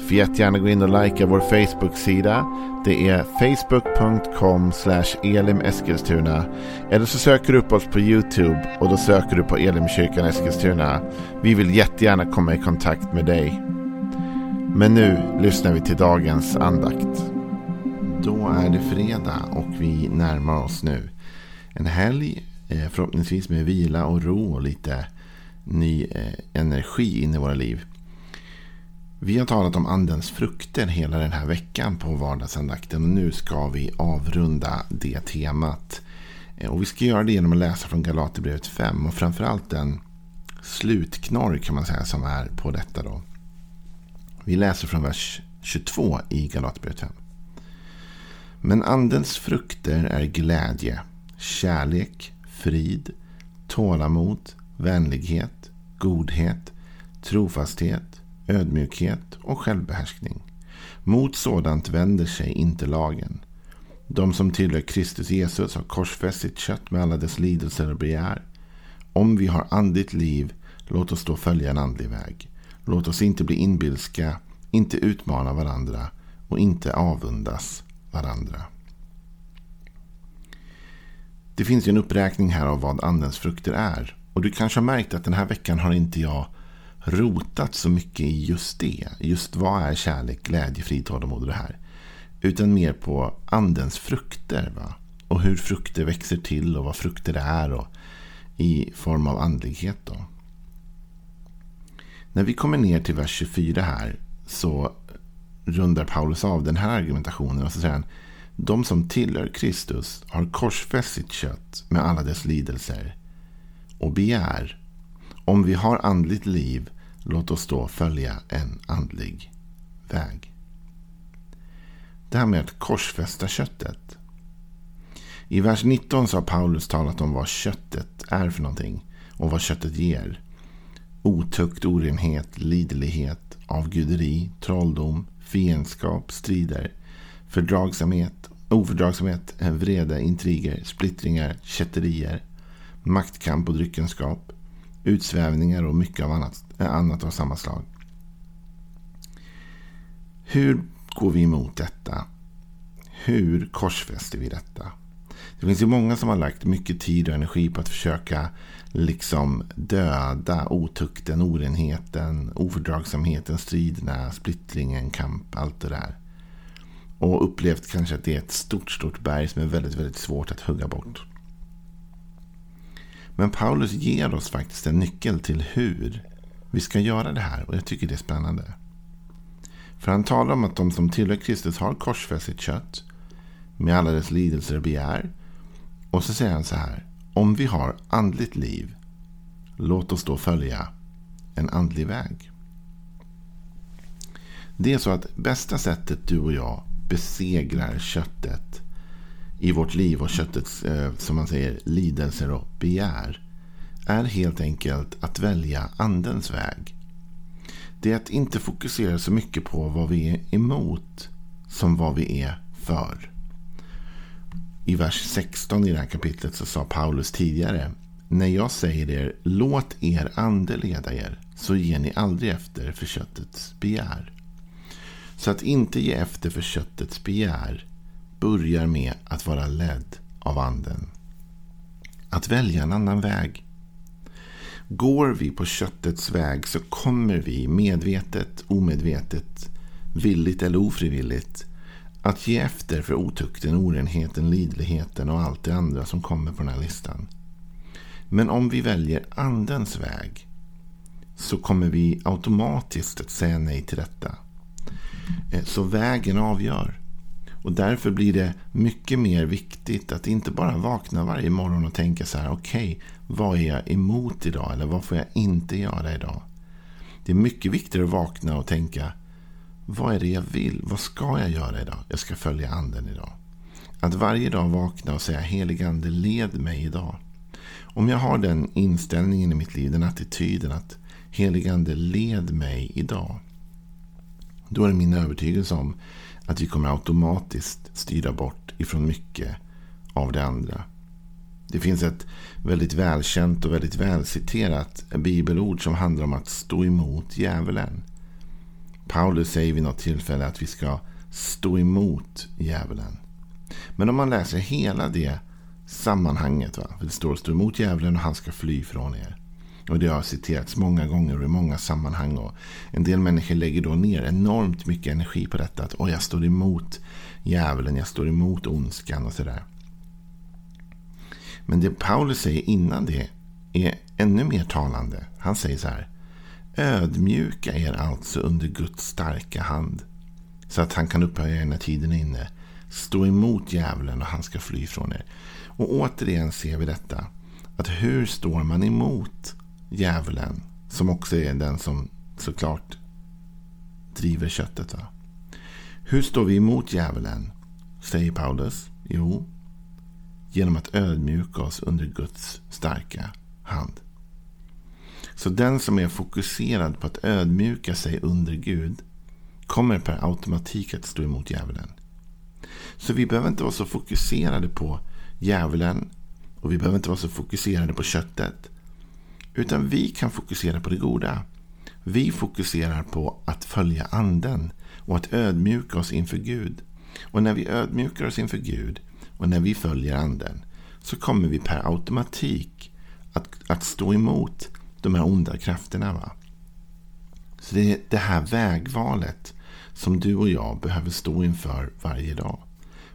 Får jättegärna gå in och likea vår Facebook-sida. Det är facebook.com elimeskilstuna. Eller så söker du upp oss på YouTube och då söker du på Elimkyrkan Eskilstuna. Vi vill jättegärna komma i kontakt med dig. Men nu lyssnar vi till dagens andakt. Då är det fredag och vi närmar oss nu en helg. Eh, förhoppningsvis med vila och ro och lite ny eh, energi in i våra liv. Vi har talat om andens frukter hela den här veckan på vardagsandakten. Och nu ska vi avrunda det temat. Eh, och vi ska göra det genom att läsa från Galaterbrevet 5. Och framförallt den slutknorr kan man säga som är på detta. då. Vi läser från vers 22 i Galaterbrevet 5. Men andens frukter är glädje, kärlek, frid, tålamod, vänlighet, godhet, trofasthet, ödmjukhet och självbehärskning. Mot sådant vänder sig inte lagen. De som tillhör Kristus Jesus har korsfäst sitt kött med alla dess lidelser och begär. Om vi har andligt liv, låt oss då följa en andlig väg. Låt oss inte bli inbilska, inte utmana varandra och inte avundas varandra. Det finns ju en uppräkning här av vad andens frukter är. Och du kanske har märkt att den här veckan har inte jag rotat så mycket i just det. Just vad är kärlek, glädje, frid, tålamod och det här. Utan mer på andens frukter. Va? Och hur frukter växer till och vad frukter är. Och I form av andlighet. Då. När vi kommer ner till vers 24 här så rundar Paulus av den här argumentationen och så säger han de som tillhör Kristus har korsfäst sitt kött med alla dess lidelser och begär. Om vi har andligt liv, låt oss då följa en andlig väg. Det här med att korsfästa köttet. I vers 19 så har Paulus talat om vad köttet är för någonting och vad köttet ger. Otukt, orenhet, liderlighet, avguderi, trolldom, fiendskap, strider, fördragsamhet, ofördragsamhet, vrede, intriger, splittringar, kätterier, maktkamp och dryckenskap, utsvävningar och mycket av annat, eh, annat av samma slag. Hur går vi emot detta? Hur korsfäster vi detta? Det finns ju många som har lagt mycket tid och energi på att försöka liksom döda otukten, orenheten, ofördragsamheten, striderna, splittringen, kamp, allt det där. Och upplevt kanske att det är ett stort, stort berg som är väldigt, väldigt svårt att hugga bort. Men Paulus ger oss faktiskt en nyckel till hur vi ska göra det här. Och jag tycker det är spännande. För han talar om att de som tillhör Kristus har korsfäst sitt kött med alla dess lidelser och begär. Och så säger han så här. Om vi har andligt liv, låt oss då följa en andlig väg. Det är så att bästa sättet du och jag besegrar köttet i vårt liv och köttets, eh, som man säger, lidelser och begär är helt enkelt att välja andens väg. Det är att inte fokusera så mycket på vad vi är emot som vad vi är för. I vers 16 i det här kapitlet så sa Paulus tidigare När jag säger er låt er ande leda er så ger ni aldrig efter för köttets begär. Så att inte ge efter för köttets begär börjar med att vara ledd av anden. Att välja en annan väg. Går vi på köttets väg så kommer vi medvetet, omedvetet, villigt eller ofrivilligt att ge efter för otukten, orenheten, lidligheten och allt det andra som kommer på den här listan. Men om vi väljer andens väg så kommer vi automatiskt att säga nej till detta. Eh, så vägen avgör. Och därför blir det mycket mer viktigt att inte bara vakna varje morgon och tänka så här. Okej, okay, vad är jag emot idag? Eller vad får jag inte göra idag? Det är mycket viktigare att vakna och tänka. Vad är det jag vill? Vad ska jag göra idag? Jag ska följa anden idag. Att varje dag vakna och säga helig ande led mig idag. Om jag har den inställningen i mitt liv, den attityden att heligande led mig idag. Då är det min övertygelse om att vi kommer automatiskt styra bort ifrån mycket av det andra. Det finns ett väldigt välkänt och väldigt välciterat bibelord som handlar om att stå emot djävulen. Paulus säger vid något tillfälle att vi ska stå emot djävulen. Men om man läser hela det sammanhanget. Va? För det står stå emot djävulen och han ska fly från er. Och det har citerats många gånger och i många sammanhang. Och en del människor lägger då ner enormt mycket energi på detta. Att oh, jag står emot djävulen, jag står emot ondskan och sådär. Men det Paulus säger innan det är ännu mer talande. Han säger så här. Ödmjuka er alltså under Guds starka hand. Så att han kan upphöja er när tiden är inne. Stå emot djävulen och han ska fly från er. Och återigen ser vi detta. Att hur står man emot djävulen? Som också är den som såklart driver köttet. Va? Hur står vi emot djävulen? Säger Paulus. Jo, genom att ödmjuka oss under Guds starka hand. Så den som är fokuserad på att ödmjuka sig under Gud kommer per automatik att stå emot djävulen. Så vi behöver inte vara så fokuserade på djävulen och vi behöver inte vara så fokuserade på köttet. Utan vi kan fokusera på det goda. Vi fokuserar på att följa anden och att ödmjuka oss inför Gud. Och när vi ödmjukar oss inför Gud och när vi följer anden så kommer vi per automatik att, att stå emot de här onda krafterna. Va? Så det är det här vägvalet som du och jag behöver stå inför varje dag.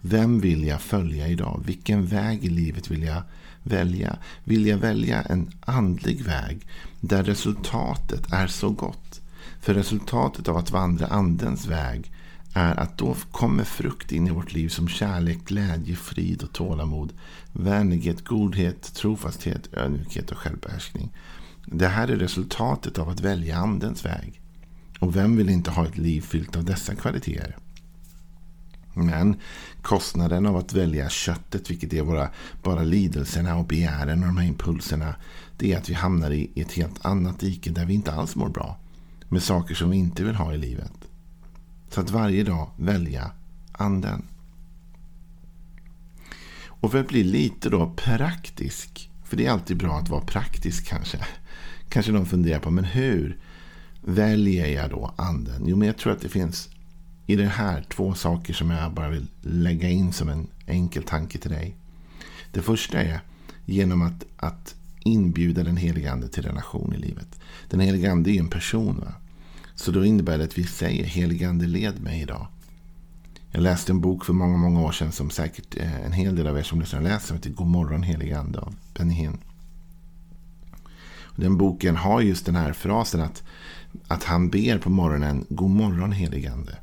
Vem vill jag följa idag? Vilken väg i livet vill jag välja? Vill jag välja en andlig väg där resultatet är så gott? För resultatet av att vandra andens väg är att då kommer frukt in i vårt liv som kärlek, glädje, frid och tålamod. Vänlighet, godhet, trofasthet, ödmjukhet och självbehärskning. Det här är resultatet av att välja andens väg. Och vem vill inte ha ett liv fyllt av dessa kvaliteter? Men kostnaden av att välja köttet, vilket är våra, bara lidelserna och begären och de här impulserna, det är att vi hamnar i ett helt annat dike där vi inte alls mår bra. Med saker som vi inte vill ha i livet. Så att varje dag välja anden. Och för att bli lite då praktisk, för det är alltid bra att vara praktisk kanske. Kanske någon funderar på, men hur väljer jag då anden? Jo, men jag tror att det finns i det här två saker som jag bara vill lägga in som en enkel tanke till dig. Det första är genom att, att inbjuda den helige ande till relation i livet. Den helige ande är ju en person. Va? Så då innebär det att vi säger helige ande led mig idag. Jag läste en bok för många, många år sedan som säkert eh, en hel del av er som lyssnar läser. Som heter God morgon helige ande av Benny Hinn. Den boken har just den här frasen att, att han ber på morgonen God morgon helige ande.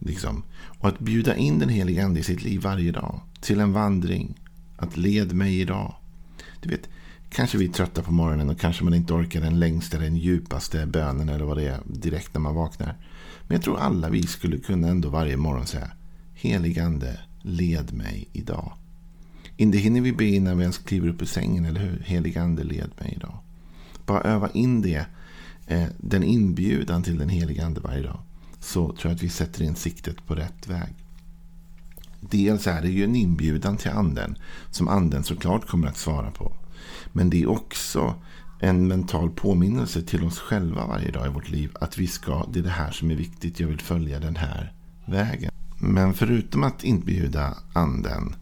Liksom. Och att bjuda in den helige ande i sitt liv varje dag. Till en vandring. Att led mig idag. Du vet, kanske vi är trötta på morgonen och kanske man inte orkar den längsta, den djupaste bönen eller vad det är direkt när man vaknar. Men jag tror alla vi skulle kunna ändå varje morgon säga Heligande, led mig idag. Inte hinner vi be innan vi ens kliver upp ur sängen, eller hur? Heligande, led mig idag. Bara öva in det, eh, den inbjudan till den helige ande varje dag så tror jag att vi sätter in siktet på rätt väg. Dels är det ju en inbjudan till anden som anden såklart kommer att svara på. Men det är också en mental påminnelse till oss själva varje dag i vårt liv att vi ska, det är det här som är viktigt, jag vill följa den här vägen. Men förutom att inbjuda anden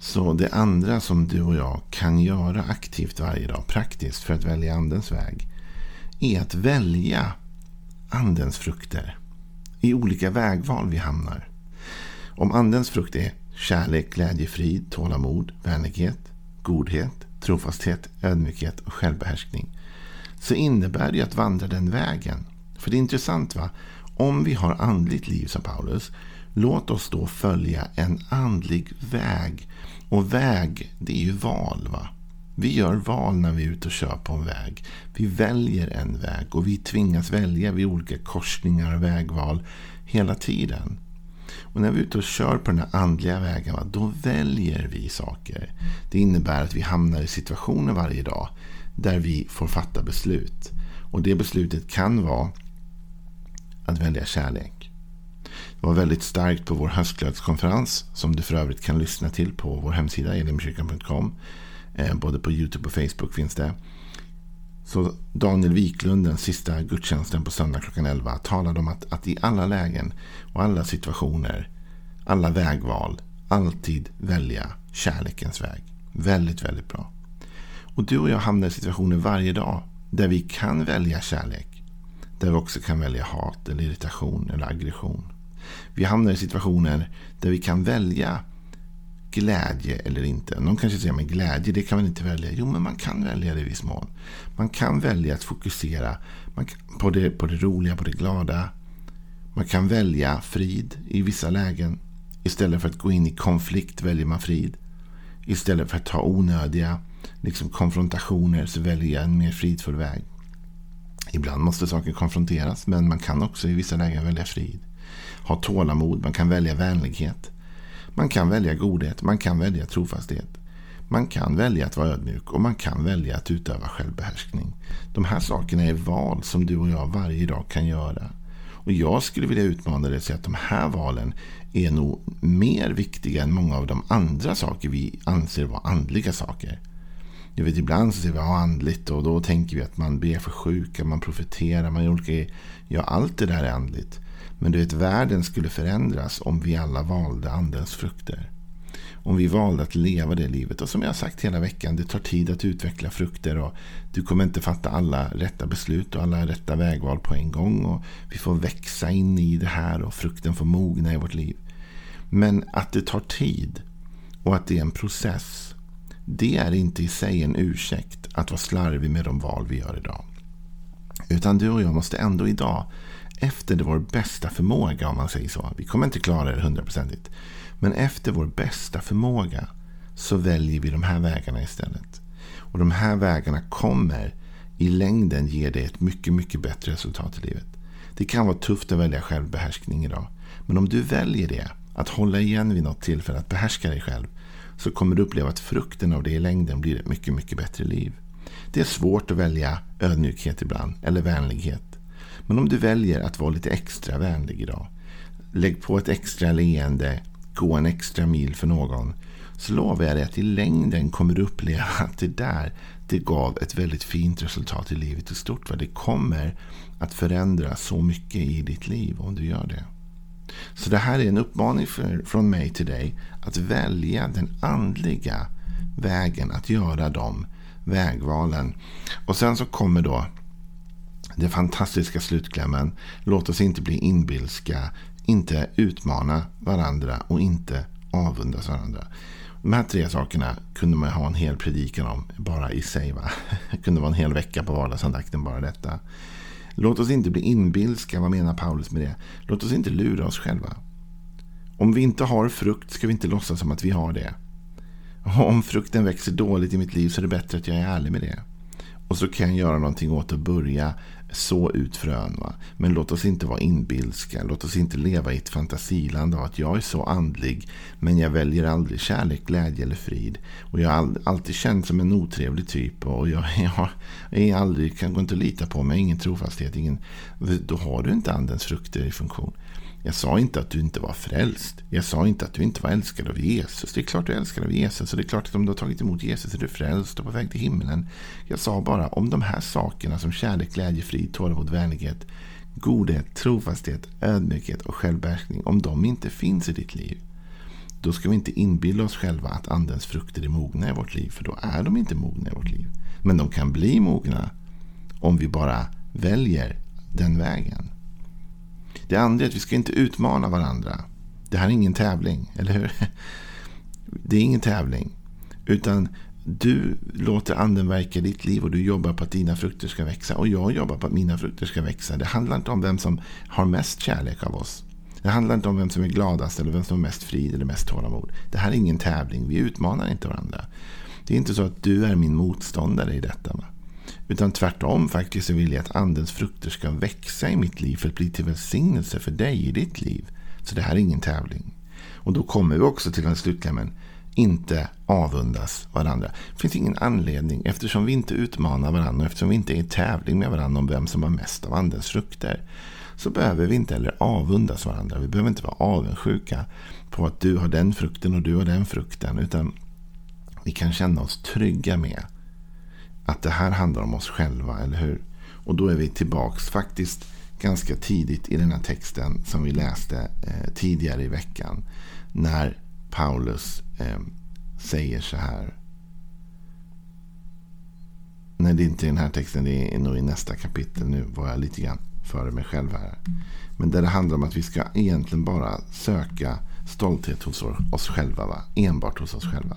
så det andra som du och jag kan göra aktivt varje dag, praktiskt för att välja andens väg, är att välja andens frukter i olika vägval vi hamnar. Om andens frukt är kärlek, glädje, frid, tålamod, vänlighet, godhet, trofasthet, ödmjukhet och självbehärskning så innebär det att vandra den vägen. För det är intressant va? Om vi har andligt liv som Paulus, låt oss då följa en andlig väg. Och väg, det är ju val va? Vi gör val när vi är ute och kör på en väg. Vi väljer en väg och vi tvingas välja vid olika korsningar och vägval hela tiden. Och när vi är ute och kör på den här andliga vägen, då väljer vi saker. Det innebär att vi hamnar i situationer varje dag där vi får fatta beslut. Och det beslutet kan vara att välja kärlek. Det var väldigt starkt på vår höstglödskonferens som du för övrigt kan lyssna till på vår hemsida elimkyrkan.com. Eh, både på YouTube och Facebook finns det. Så Daniel Wiklund, den sista gudstjänsten på söndag klockan 11, talade om att, att i alla lägen och alla situationer, alla vägval, alltid välja kärlekens väg. Väldigt, väldigt bra. Och du och jag hamnar i situationer varje dag där vi kan välja kärlek. Där vi också kan välja hat, eller irritation eller aggression. Vi hamnar i situationer där vi kan välja glädje eller inte. Någon kanske säger att glädje det kan man inte välja. Jo, men man kan välja det i viss mån. Man kan välja att fokusera på det, på det roliga, på det glada. Man kan välja frid i vissa lägen. Istället för att gå in i konflikt väljer man frid. Istället för att ta onödiga liksom konfrontationer så väljer jag en mer fridfull väg. Ibland måste saker konfronteras, men man kan också i vissa lägen välja frid. Ha tålamod, man kan välja vänlighet. Man kan välja godhet, man kan välja trofasthet. Man kan välja att vara ödmjuk och man kan välja att utöva självbehärskning. De här sakerna är val som du och jag varje dag kan göra. Och jag skulle vilja utmana dig och säga att de här valen är nog mer viktiga än många av de andra saker vi anser vara andliga saker. Du vet, ibland så säger vi ja, andligt och då tänker vi att man ber för sjuka, man profeterar, man gör olika Ja, allt det där är andligt. Men du vet, världen skulle förändras om vi alla valde andens frukter. Om vi valde att leva det livet. Och som jag har sagt hela veckan, det tar tid att utveckla frukter. och Du kommer inte fatta alla rätta beslut och alla rätta vägval på en gång. och Vi får växa in i det här och frukten får mogna i vårt liv. Men att det tar tid och att det är en process. Det är inte i sig en ursäkt att vara slarvig med de val vi gör idag. Utan du och jag måste ändå idag efter vår bästa förmåga om man säger så. Vi kommer inte klara det hundraprocentigt. Men efter vår bästa förmåga så väljer vi de här vägarna istället. Och de här vägarna kommer i längden ge dig ett mycket, mycket bättre resultat i livet. Det kan vara tufft att välja självbehärskning idag. Men om du väljer det, att hålla igen vid något tillfälle, att behärska dig själv, så kommer du uppleva att frukten av det i längden blir ett mycket, mycket bättre liv. Det är svårt att välja ödmjukhet ibland, eller vänlighet. Men om du väljer att vara lite extra vänlig idag. Lägg på ett extra leende. Gå en extra mil för någon. Så lovar jag dig att i längden kommer du uppleva att det där det gav ett väldigt fint resultat i livet i stort. Det kommer att förändra så mycket i ditt liv om du gör det. Så det här är en uppmaning för, från mig till dig att välja den andliga vägen, att göra de vägvalen. Och sen så kommer då den fantastiska slutklämmen. Låt oss inte bli inbilska, inte utmana varandra och inte avundas varandra. De här tre sakerna kunde man ha en hel predikan om bara i sig. Va? Det kunde vara en hel vecka på vardagsandakten bara detta. Låt oss inte bli inbilska. Vad menar Paulus med det? Låt oss inte lura oss själva. Om vi inte har frukt ska vi inte låtsas som att vi har det. Om frukten växer dåligt i mitt liv så är det bättre att jag är ärlig med det. Och så kan jag göra någonting åt att börja så ut frön. Va? Men låt oss inte vara inbilska. Låt oss inte leva i ett fantasiland av att jag är så andlig. Men jag väljer aldrig kärlek, glädje eller frid. Och jag har alltid känt som en otrevlig typ. Och jag, jag, är aldrig, kan gå inte att lita på mig. Ingen trofasthet. Ingen, då har du inte andens frukter i funktion. Jag sa inte att du inte var frälst. Jag sa inte att du inte var älskad av Jesus. Det är klart du är älskad av Jesus. Och det är klart att om du har tagit emot Jesus är du frälst och på väg till himlen. Jag sa bara om de här sakerna som kärlek, glädje, frid, tålamod, vänlighet, godhet, trofasthet, ödmjukhet och självbehärskning. Om de inte finns i ditt liv. Då ska vi inte inbilla oss själva att andens frukter är mogna i vårt liv. För då är de inte mogna i vårt liv. Men de kan bli mogna om vi bara väljer den vägen. Det andra är att vi ska inte utmana varandra. Det här är ingen tävling, eller hur? Det är ingen tävling. Utan du låter anden verka i ditt liv och du jobbar på att dina frukter ska växa. Och jag jobbar på att mina frukter ska växa. Det handlar inte om vem som har mest kärlek av oss. Det handlar inte om vem som är gladast eller vem som har mest frid eller mest tålamod. Det här är ingen tävling. Vi utmanar inte varandra. Det är inte så att du är min motståndare i detta. Utan tvärtom faktiskt så vill jag att andens frukter ska växa i mitt liv för att bli till välsignelse för dig i ditt liv. Så det här är ingen tävling. Och då kommer vi också till den slutklämmen. Inte avundas varandra. Det finns ingen anledning eftersom vi inte utmanar varandra. Eftersom vi inte är i tävling med varandra om vem som har mest av andens frukter. Så behöver vi inte heller avundas varandra. Vi behöver inte vara avundsjuka på att du har den frukten och du har den frukten. Utan vi kan känna oss trygga med att det här handlar om oss själva, eller hur? Och då är vi tillbaks faktiskt ganska tidigt i den här texten som vi läste eh, tidigare i veckan. När Paulus eh, säger så här. Nej, det är inte i den här texten. Det är nog i nästa kapitel. Nu var jag lite grann före mig själv här. Men där det handlar om att vi ska egentligen bara söka stolthet hos oss själva. Va? Enbart hos oss själva.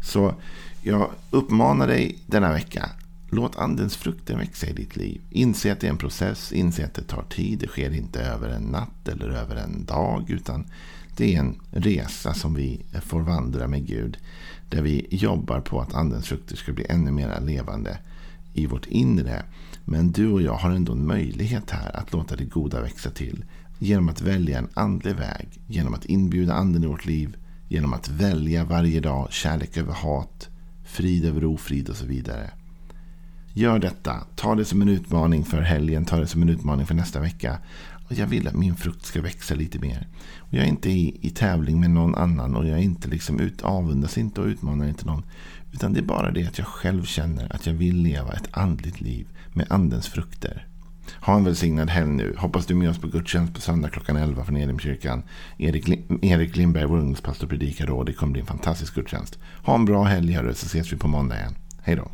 Så jag uppmanar dig denna vecka. Låt andens frukter växa i ditt liv. Inse att det är en process. Inse att det tar tid. Det sker inte över en natt eller över en dag. Utan det är en resa som vi får vandra med Gud. Där vi jobbar på att andens frukter ska bli ännu mer levande i vårt inre. Men du och jag har ändå en möjlighet här att låta det goda växa till. Genom att välja en andlig väg. Genom att inbjuda anden i vårt liv. Genom att välja varje dag kärlek över hat. Frid över ofrid och så vidare. Gör detta. Ta det som en utmaning för helgen. Ta det som en utmaning för nästa vecka. Och jag vill att min frukt ska växa lite mer. Och jag är inte i, i tävling med någon annan. Och jag är inte liksom ut, avundas inte och utmanar inte någon. Utan det är bara det att jag själv känner att jag vill leva ett andligt liv med andens frukter. Ha en välsignad helg nu. Hoppas du är med oss på gudstjänst på söndag klockan 11 från Elimkyrkan. Erik, Erik Lindberg, vår ungdomspastor, predikar då. Det kommer bli en fantastisk gudstjänst. Ha en bra helg hörru, så ses vi på måndag igen. Hej då.